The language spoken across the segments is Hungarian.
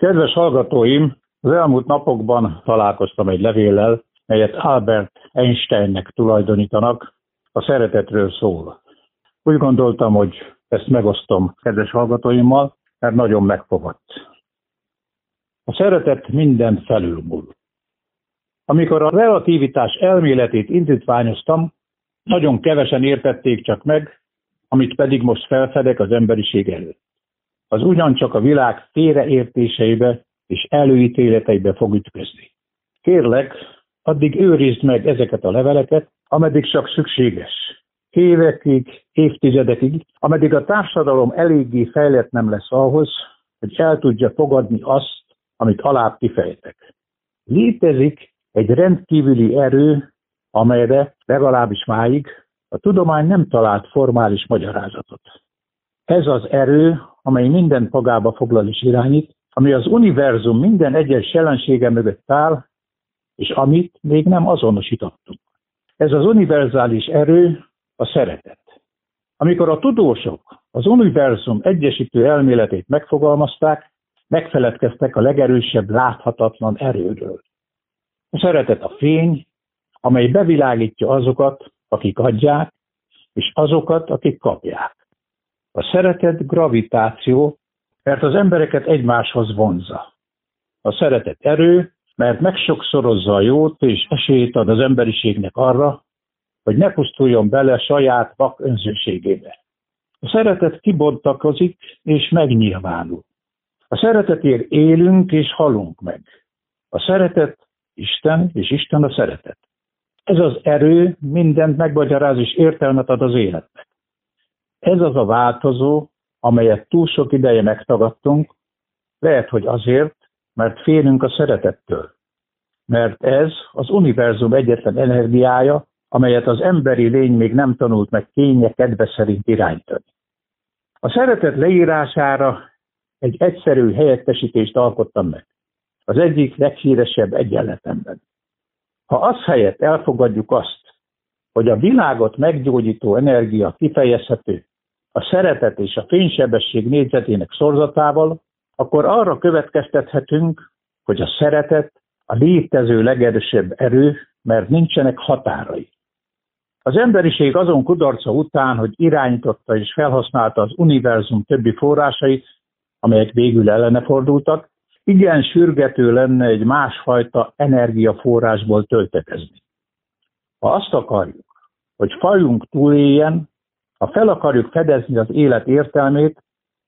Kedves hallgatóim, az elmúlt napokban találkoztam egy levéllel, melyet Albert Einsteinnek tulajdonítanak, a szeretetről szól. Úgy gondoltam, hogy ezt megosztom kedves hallgatóimmal, mert nagyon megfogott. A szeretet minden felülmúl. Amikor a relativitás elméletét indítványoztam, nagyon kevesen értették csak meg, amit pedig most felfedek az emberiség előtt. Az ugyancsak a világ félreértéseibe és előítéleteibe fog ütközni. Kérlek, addig őrizd meg ezeket a leveleket, ameddig csak szükséges. Évekig, évtizedekig, ameddig a társadalom eléggé fejlett nem lesz ahhoz, hogy el tudja fogadni azt, amit alább kifejtek. Létezik egy rendkívüli erő, amelyre legalábbis máig a tudomány nem talált formális magyarázatot. Ez az erő, amely minden magába foglal és irányít, ami az univerzum minden egyes jelensége mögött áll, és amit még nem azonosítottunk. Ez az univerzális erő a szeretet. Amikor a tudósok az univerzum egyesítő elméletét megfogalmazták, megfeledkeztek a legerősebb láthatatlan erőről. A szeretet a fény, amely bevilágítja azokat, akik adják, és azokat, akik kapják. A szeretet gravitáció, mert az embereket egymáshoz vonza. A szeretet erő, mert megsokszorozza a jót és esélyt ad az emberiségnek arra, hogy ne pusztuljon bele saját vak önzőségébe. A szeretet kibontakozik és megnyilvánul. A szeretetért élünk és halunk meg. A szeretet Isten, és Isten a szeretet. Ez az erő mindent megmagyaráz és értelmet ad az életnek. Ez az a változó, amelyet túl sok ideje megtagadtunk, lehet, hogy azért, mert félünk a szeretettől. Mert ez az univerzum egyetlen energiája, amelyet az emberi lény még nem tanult meg kénye kedve szerint irányítani. A szeretet leírására egy egyszerű helyettesítést alkottam meg. Az egyik leghíresebb egyenletemben. Ha az helyett elfogadjuk azt, hogy a világot meggyógyító energia kifejezhető a szeretet és a fénysebesség négyzetének szorzatával, akkor arra következtethetünk, hogy a szeretet a létező legerősebb erő, mert nincsenek határai. Az emberiség azon kudarca után, hogy irányította és felhasználta az univerzum többi forrásait, amelyek végül ellene fordultak, igen sürgető lenne egy másfajta energiaforrásból töltekezni. Ha azt akarjuk, hogy fajunk túléljen, ha fel akarjuk fedezni az élet értelmét,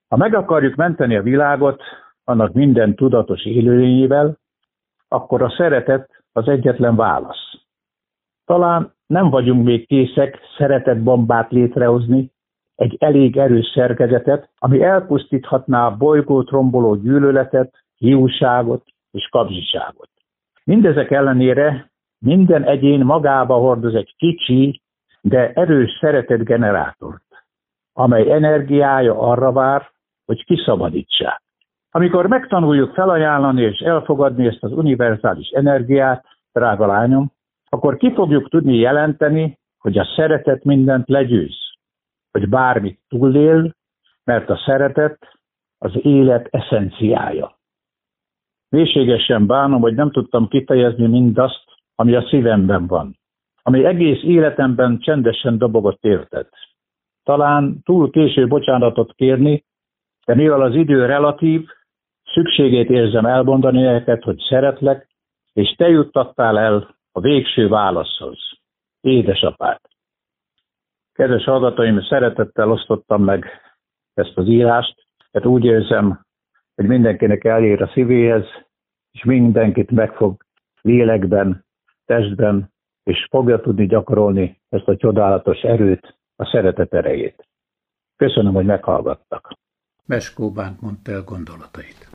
ha meg akarjuk menteni a világot annak minden tudatos élőlényével, akkor a szeretet az egyetlen válasz. Talán nem vagyunk még készek szeretetbombát létrehozni, egy elég erős szerkezetet, ami elpusztíthatná a bolygót romboló gyűlöletet, hiúságot és kapzsiságot. Mindezek ellenére minden egyén magába hordoz egy kicsi, de erős szeretetgenerátort, amely energiája arra vár, hogy kiszabadítsák. Amikor megtanuljuk felajánlani és elfogadni ezt az univerzális energiát, drága lányom, akkor ki fogjuk tudni jelenteni, hogy a szeretet mindent legyőz, hogy bármit túlél, mert a szeretet az élet eszenciája. Mélységesen bánom, hogy nem tudtam kifejezni mindazt, ami a szívemben van, ami egész életemben csendesen dobogott érted. Talán túl késő bocsánatot kérni, de mivel az idő relatív, szükségét érzem elmondani neked, hogy szeretlek, és te juttattál el a végső válaszhoz. Édesapád! Kedves hallgatóim, szeretettel osztottam meg ezt az írást, mert úgy érzem, hogy mindenkinek elér a szívéhez, és mindenkit megfog lélekben, testben, és fogja tudni gyakorolni ezt a csodálatos erőt, a szeretet erejét. Köszönöm, hogy meghallgattak. Meskó Bánt mondta el gondolatait.